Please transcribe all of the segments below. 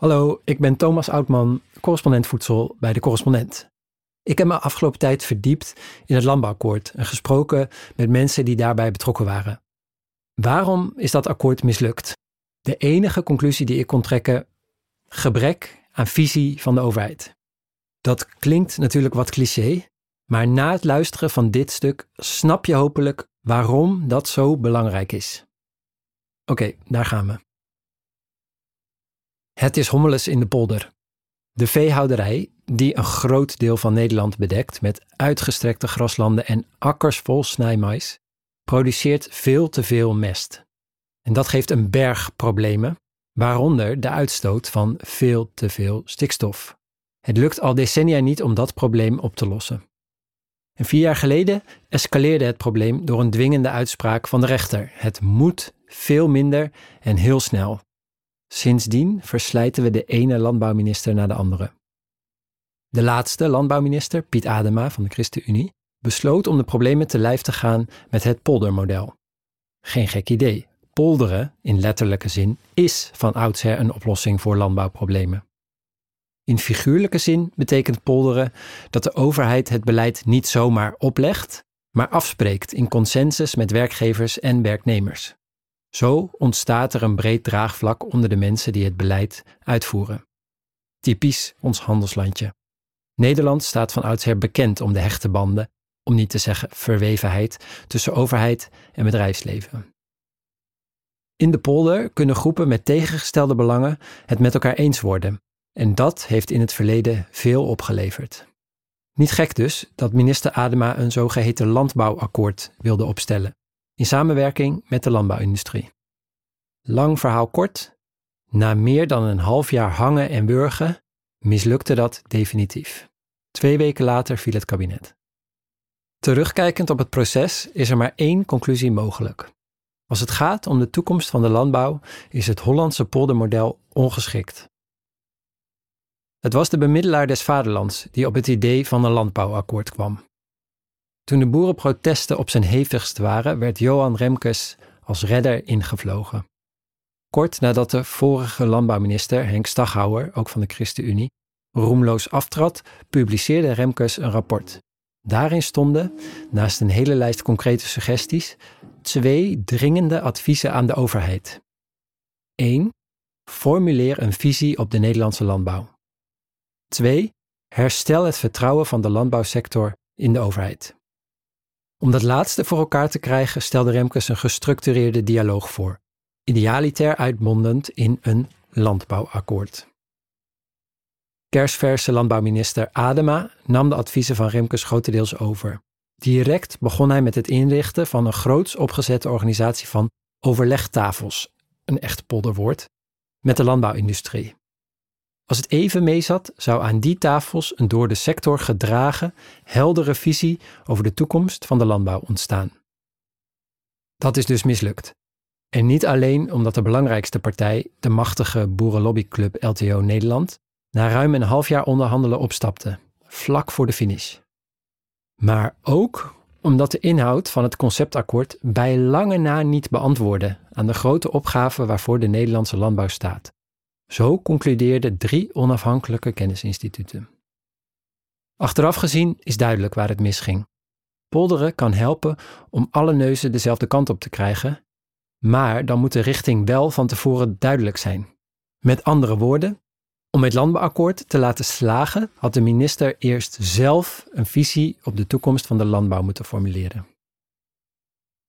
Hallo, ik ben Thomas Oudman, correspondent voedsel bij de Correspondent. Ik heb me afgelopen tijd verdiept in het landbouwakkoord en gesproken met mensen die daarbij betrokken waren. Waarom is dat akkoord mislukt? De enige conclusie die ik kon trekken: gebrek aan visie van de overheid. Dat klinkt natuurlijk wat cliché, maar na het luisteren van dit stuk snap je hopelijk waarom dat zo belangrijk is. Oké, daar gaan we. Het is hommeles in de polder. De veehouderij, die een groot deel van Nederland bedekt met uitgestrekte graslanden en akkers vol snijmais, produceert veel te veel mest. En dat geeft een berg problemen, waaronder de uitstoot van veel te veel stikstof. Het lukt al decennia niet om dat probleem op te lossen. En vier jaar geleden escaleerde het probleem door een dwingende uitspraak van de rechter. Het moet veel minder en heel snel. Sindsdien verslijten we de ene landbouwminister naar de andere. De laatste landbouwminister, Piet Adema van de ChristenUnie, besloot om de problemen te lijf te gaan met het poldermodel. Geen gek idee. Polderen, in letterlijke zin, is van oudsher een oplossing voor landbouwproblemen. In figuurlijke zin betekent polderen dat de overheid het beleid niet zomaar oplegt, maar afspreekt in consensus met werkgevers en werknemers. Zo ontstaat er een breed draagvlak onder de mensen die het beleid uitvoeren. Typisch ons handelslandje. Nederland staat van oudsher bekend om de hechte banden, om niet te zeggen verwevenheid, tussen overheid en bedrijfsleven. In de polder kunnen groepen met tegengestelde belangen het met elkaar eens worden, en dat heeft in het verleden veel opgeleverd. Niet gek dus dat minister Adema een zogeheten landbouwakkoord wilde opstellen in samenwerking met de landbouwindustrie. Lang verhaal kort, na meer dan een half jaar hangen en burgen mislukte dat definitief. Twee weken later viel het kabinet. Terugkijkend op het proces is er maar één conclusie mogelijk. Als het gaat om de toekomst van de landbouw, is het Hollandse poldermodel ongeschikt. Het was de bemiddelaar des vaderlands die op het idee van een landbouwakkoord kwam. Toen de boerenprotesten op zijn hevigst waren, werd Johan Remkes als redder ingevlogen. Kort nadat de vorige landbouwminister Henk Staghouwer, ook van de ChristenUnie, roemloos aftrad, publiceerde Remkes een rapport. Daarin stonden, naast een hele lijst concrete suggesties, twee dringende adviezen aan de overheid. 1. Formuleer een visie op de Nederlandse landbouw. 2. Herstel het vertrouwen van de landbouwsector in de overheid. Om dat laatste voor elkaar te krijgen stelde Remkes een gestructureerde dialoog voor, idealiter uitmondend in een landbouwakkoord. Kersverse landbouwminister Adema nam de adviezen van Remkes grotendeels over. Direct begon hij met het inrichten van een groots opgezette organisatie van overlegtafels, een echt polderwoord, met de landbouwindustrie. Als het even meezat, zou aan die tafels een door de sector gedragen, heldere visie over de toekomst van de landbouw ontstaan. Dat is dus mislukt. En niet alleen omdat de belangrijkste partij, de machtige boerenlobbyclub LTO Nederland, na ruim een half jaar onderhandelen opstapte, vlak voor de finish. Maar ook omdat de inhoud van het conceptakkoord bij lange na niet beantwoordde aan de grote opgave waarvoor de Nederlandse landbouw staat. Zo concludeerden drie onafhankelijke kennisinstituten. Achteraf gezien is duidelijk waar het misging. Polderen kan helpen om alle neuzen dezelfde kant op te krijgen, maar dan moet de richting wel van tevoren duidelijk zijn. Met andere woorden, om het landbouwakkoord te laten slagen, had de minister eerst zelf een visie op de toekomst van de landbouw moeten formuleren.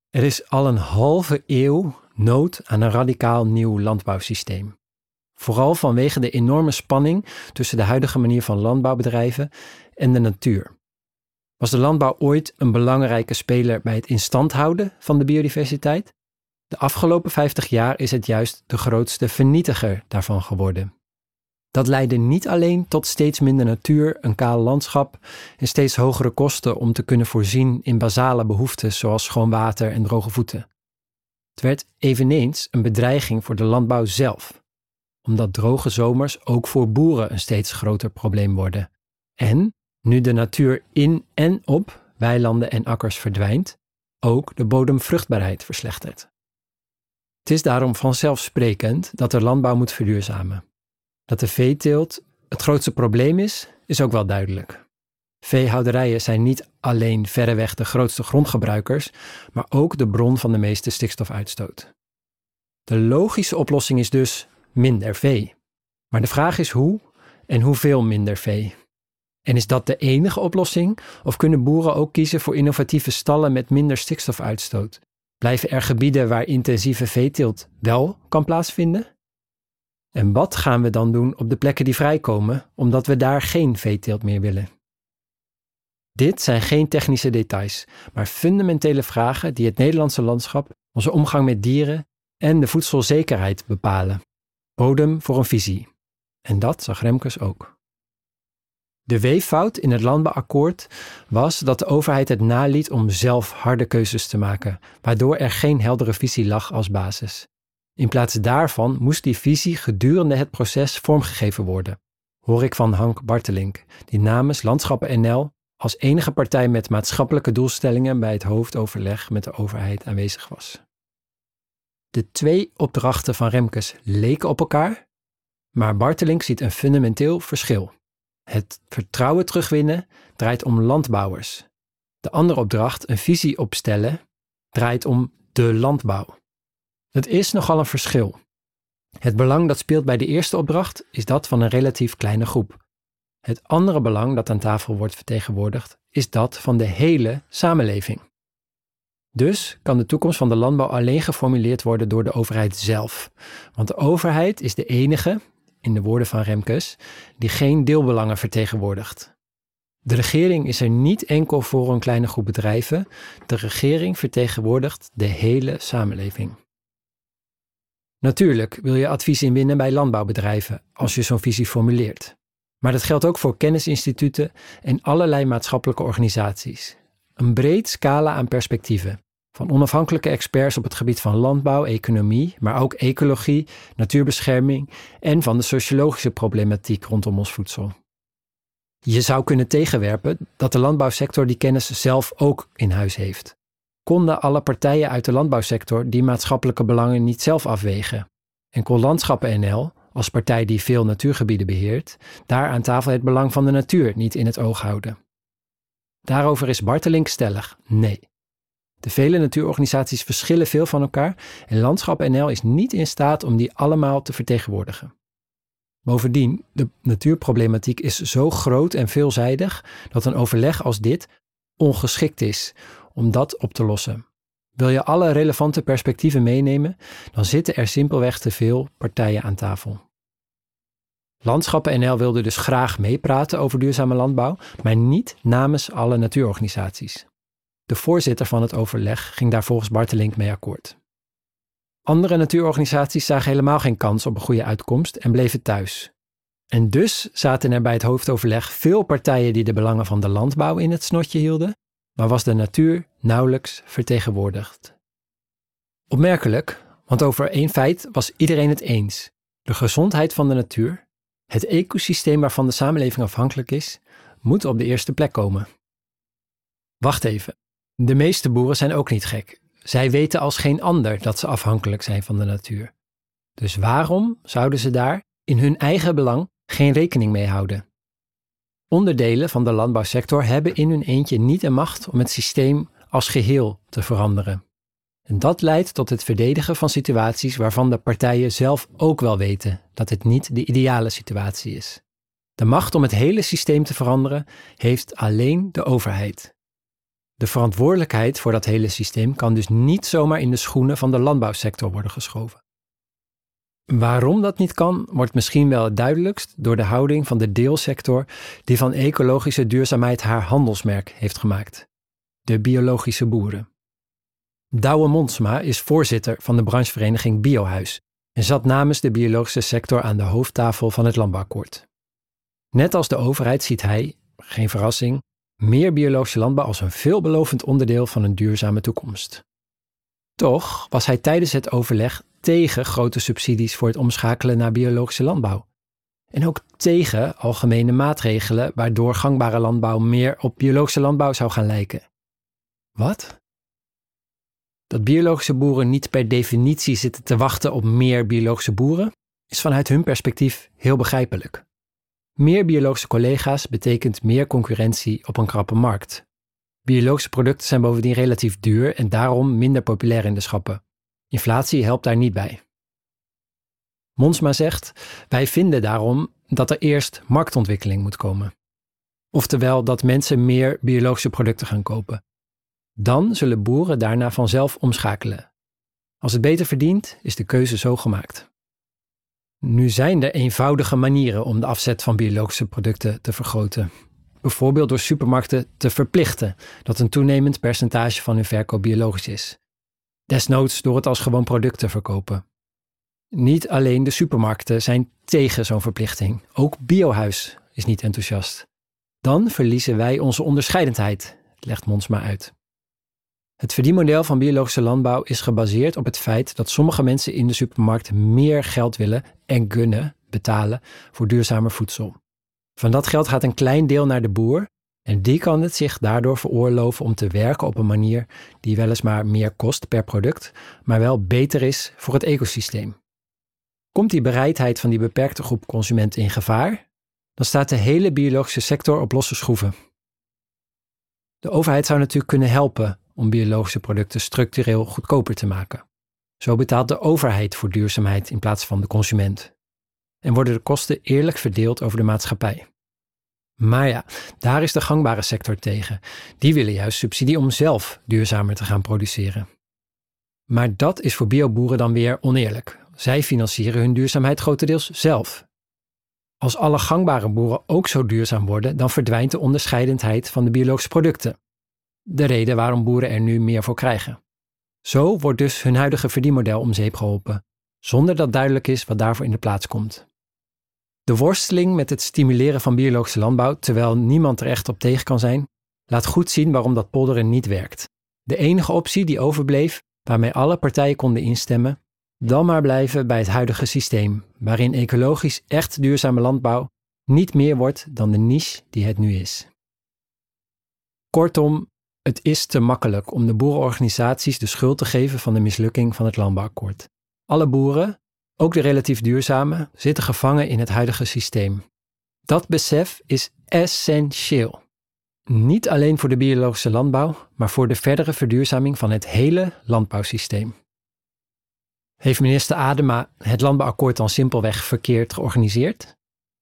Er is al een halve eeuw nood aan een radicaal nieuw landbouwsysteem. Vooral vanwege de enorme spanning tussen de huidige manier van landbouwbedrijven en de natuur. Was de landbouw ooit een belangrijke speler bij het instand houden van de biodiversiteit? De afgelopen 50 jaar is het juist de grootste vernietiger daarvan geworden. Dat leidde niet alleen tot steeds minder natuur, een kaal landschap en steeds hogere kosten om te kunnen voorzien in basale behoeften zoals schoon water en droge voeten. Het werd eveneens een bedreiging voor de landbouw zelf, omdat droge zomers ook voor boeren een steeds groter probleem worden. En nu de natuur in en op weilanden en akkers verdwijnt, ook de bodemvruchtbaarheid verslechtert. Het is daarom vanzelfsprekend dat de landbouw moet verduurzamen. Dat de veeteelt het grootste probleem is, is ook wel duidelijk. Veehouderijen zijn niet alleen verreweg de grootste grondgebruikers, maar ook de bron van de meeste stikstofuitstoot. De logische oplossing is dus minder vee. Maar de vraag is hoe en hoeveel minder vee. En is dat de enige oplossing of kunnen boeren ook kiezen voor innovatieve stallen met minder stikstofuitstoot? Blijven er gebieden waar intensieve veeteelt wel kan plaatsvinden? En wat gaan we dan doen op de plekken die vrijkomen, omdat we daar geen veeteelt meer willen? Dit zijn geen technische details, maar fundamentele vragen die het Nederlandse landschap, onze omgang met dieren en de voedselzekerheid bepalen. Bodem voor een visie. En dat zag Remkes ook. De weeffout in het landbouwakkoord was dat de overheid het naliet om zelf harde keuzes te maken, waardoor er geen heldere visie lag als basis. In plaats daarvan moest die visie gedurende het proces vormgegeven worden, hoor ik van Hank Bartelink, die namens Landschappen NL als enige partij met maatschappelijke doelstellingen bij het hoofdoverleg met de overheid aanwezig was. De twee opdrachten van Remkes leken op elkaar, maar Bartelink ziet een fundamenteel verschil. Het vertrouwen terugwinnen draait om landbouwers. De andere opdracht, een visie opstellen, draait om de landbouw. Het is nogal een verschil. Het belang dat speelt bij de eerste opdracht is dat van een relatief kleine groep. Het andere belang dat aan tafel wordt vertegenwoordigd is dat van de hele samenleving. Dus kan de toekomst van de landbouw alleen geformuleerd worden door de overheid zelf. Want de overheid is de enige, in de woorden van Remkes, die geen deelbelangen vertegenwoordigt. De regering is er niet enkel voor een kleine groep bedrijven, de regering vertegenwoordigt de hele samenleving. Natuurlijk wil je advies inwinnen bij landbouwbedrijven als je zo'n visie formuleert. Maar dat geldt ook voor kennisinstituten en allerlei maatschappelijke organisaties. Een breed scala aan perspectieven. Van onafhankelijke experts op het gebied van landbouw, economie, maar ook ecologie, natuurbescherming en van de sociologische problematiek rondom ons voedsel. Je zou kunnen tegenwerpen dat de landbouwsector die kennis zelf ook in huis heeft. Konden alle partijen uit de landbouwsector die maatschappelijke belangen niet zelf afwegen? En kon Landschappen NL, als partij die veel natuurgebieden beheert, daar aan tafel het belang van de natuur niet in het oog houden? Daarover is Bartelink stellig nee. De vele natuurorganisaties verschillen veel van elkaar en Landschap NL is niet in staat om die allemaal te vertegenwoordigen. Bovendien, de natuurproblematiek is zo groot en veelzijdig dat een overleg als dit ongeschikt is om dat op te lossen. Wil je alle relevante perspectieven meenemen, dan zitten er simpelweg te veel partijen aan tafel. Landschappen NL wilde dus graag meepraten over duurzame landbouw, maar niet namens alle natuurorganisaties. De voorzitter van het overleg ging daar volgens Bartelink mee akkoord. Andere natuurorganisaties zagen helemaal geen kans op een goede uitkomst en bleven thuis. En dus zaten er bij het hoofdoverleg veel partijen die de belangen van de landbouw in het snotje hielden, maar was de natuur nauwelijks vertegenwoordigd. Opmerkelijk, want over één feit was iedereen het eens. De gezondheid van de natuur, het ecosysteem waarvan de samenleving afhankelijk is, moet op de eerste plek komen. Wacht even, de meeste boeren zijn ook niet gek. Zij weten als geen ander dat ze afhankelijk zijn van de natuur. Dus waarom zouden ze daar, in hun eigen belang, geen rekening mee houden? Onderdelen van de landbouwsector hebben in hun eentje niet de macht om het systeem als geheel te veranderen. En dat leidt tot het verdedigen van situaties waarvan de partijen zelf ook wel weten dat het niet de ideale situatie is. De macht om het hele systeem te veranderen heeft alleen de overheid. De verantwoordelijkheid voor dat hele systeem kan dus niet zomaar in de schoenen van de landbouwsector worden geschoven. Waarom dat niet kan, wordt misschien wel het duidelijkst door de houding van de deelsector die van ecologische duurzaamheid haar handelsmerk heeft gemaakt: de biologische boeren. Douwe Monsma is voorzitter van de branchevereniging Biohuis en zat namens de biologische sector aan de hoofdtafel van het landbouwakkoord. Net als de overheid ziet hij, geen verrassing, meer biologische landbouw als een veelbelovend onderdeel van een duurzame toekomst. Toch was hij tijdens het overleg tegen grote subsidies voor het omschakelen naar biologische landbouw. En ook tegen algemene maatregelen waardoor gangbare landbouw meer op biologische landbouw zou gaan lijken. Wat? Dat biologische boeren niet per definitie zitten te wachten op meer biologische boeren? is vanuit hun perspectief heel begrijpelijk. Meer biologische collega's betekent meer concurrentie op een krappe markt. Biologische producten zijn bovendien relatief duur en daarom minder populair in de schappen. Inflatie helpt daar niet bij. Monsma zegt: Wij vinden daarom dat er eerst marktontwikkeling moet komen. Oftewel dat mensen meer biologische producten gaan kopen. Dan zullen boeren daarna vanzelf omschakelen. Als het beter verdient, is de keuze zo gemaakt. Nu zijn er eenvoudige manieren om de afzet van biologische producten te vergroten. Bijvoorbeeld door supermarkten te verplichten dat een toenemend percentage van hun verkoop biologisch is. Desnoods door het als gewoon product te verkopen. Niet alleen de supermarkten zijn tegen zo'n verplichting. Ook Biohuis is niet enthousiast. Dan verliezen wij onze onderscheidendheid, legt Monsma uit. Het verdienmodel van biologische landbouw is gebaseerd op het feit dat sommige mensen in de supermarkt meer geld willen en kunnen betalen voor duurzamer voedsel. Van dat geld gaat een klein deel naar de boer en die kan het zich daardoor veroorloven om te werken op een manier die weliswaar meer kost per product, maar wel beter is voor het ecosysteem. Komt die bereidheid van die beperkte groep consumenten in gevaar, dan staat de hele biologische sector op losse schroeven. De overheid zou natuurlijk kunnen helpen om biologische producten structureel goedkoper te maken. Zo betaalt de overheid voor duurzaamheid in plaats van de consument. En worden de kosten eerlijk verdeeld over de maatschappij. Maar ja, daar is de gangbare sector tegen. Die willen juist subsidie om zelf duurzamer te gaan produceren. Maar dat is voor bioboeren dan weer oneerlijk. Zij financieren hun duurzaamheid grotendeels zelf. Als alle gangbare boeren ook zo duurzaam worden, dan verdwijnt de onderscheidendheid van de biologische producten de reden waarom boeren er nu meer voor krijgen. Zo wordt dus hun huidige verdienmodel om zeep geholpen, zonder dat duidelijk is wat daarvoor in de plaats komt. De worsteling met het stimuleren van biologische landbouw, terwijl niemand er echt op tegen kan zijn, laat goed zien waarom dat polderen niet werkt. De enige optie die overbleef, waarmee alle partijen konden instemmen, dan maar blijven bij het huidige systeem, waarin ecologisch echt duurzame landbouw niet meer wordt dan de niche die het nu is. Kortom, het is te makkelijk om de boerenorganisaties de schuld te geven van de mislukking van het landbouwakkoord. Alle boeren, ook de relatief duurzame, zitten gevangen in het huidige systeem. Dat besef is essentieel. Niet alleen voor de biologische landbouw, maar voor de verdere verduurzaming van het hele landbouwsysteem. Heeft minister Adema het landbouwakkoord dan simpelweg verkeerd georganiseerd?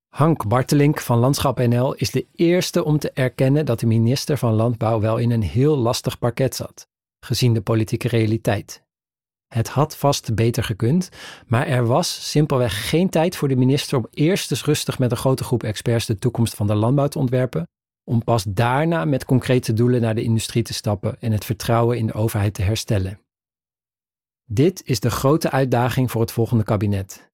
Hank Bartelink van Landschap NL is de eerste om te erkennen dat de minister van Landbouw wel in een heel lastig parket zat, gezien de politieke realiteit. Het had vast beter gekund, maar er was simpelweg geen tijd voor de minister om eerst eens rustig met een grote groep experts de toekomst van de landbouw te ontwerpen, om pas daarna met concrete doelen naar de industrie te stappen en het vertrouwen in de overheid te herstellen. Dit is de grote uitdaging voor het volgende kabinet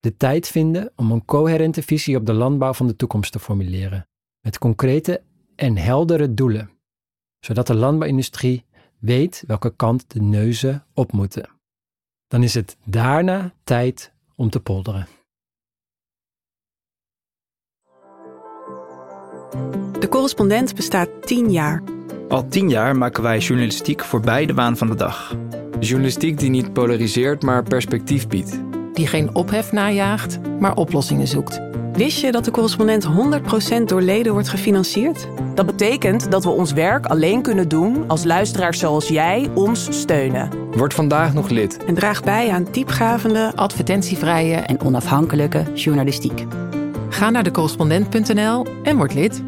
de tijd vinden om een coherente visie op de landbouw van de toekomst te formuleren, met concrete en heldere doelen, zodat de landbouwindustrie weet welke kant de neuzen op moeten. Dan is het daarna tijd om te polderen. De correspondent bestaat tien jaar. Al tien jaar maken wij journalistiek voorbij de waan van de dag. Journalistiek die niet polariseert, maar perspectief biedt die geen ophef najaagt, maar oplossingen zoekt. Wist je dat de correspondent 100% door leden wordt gefinancierd? Dat betekent dat we ons werk alleen kunnen doen als luisteraars zoals jij ons steunen. Word vandaag nog lid. En draag bij aan diepgravende, advertentievrije en onafhankelijke journalistiek. Ga naar decorrespondent.nl en word lid.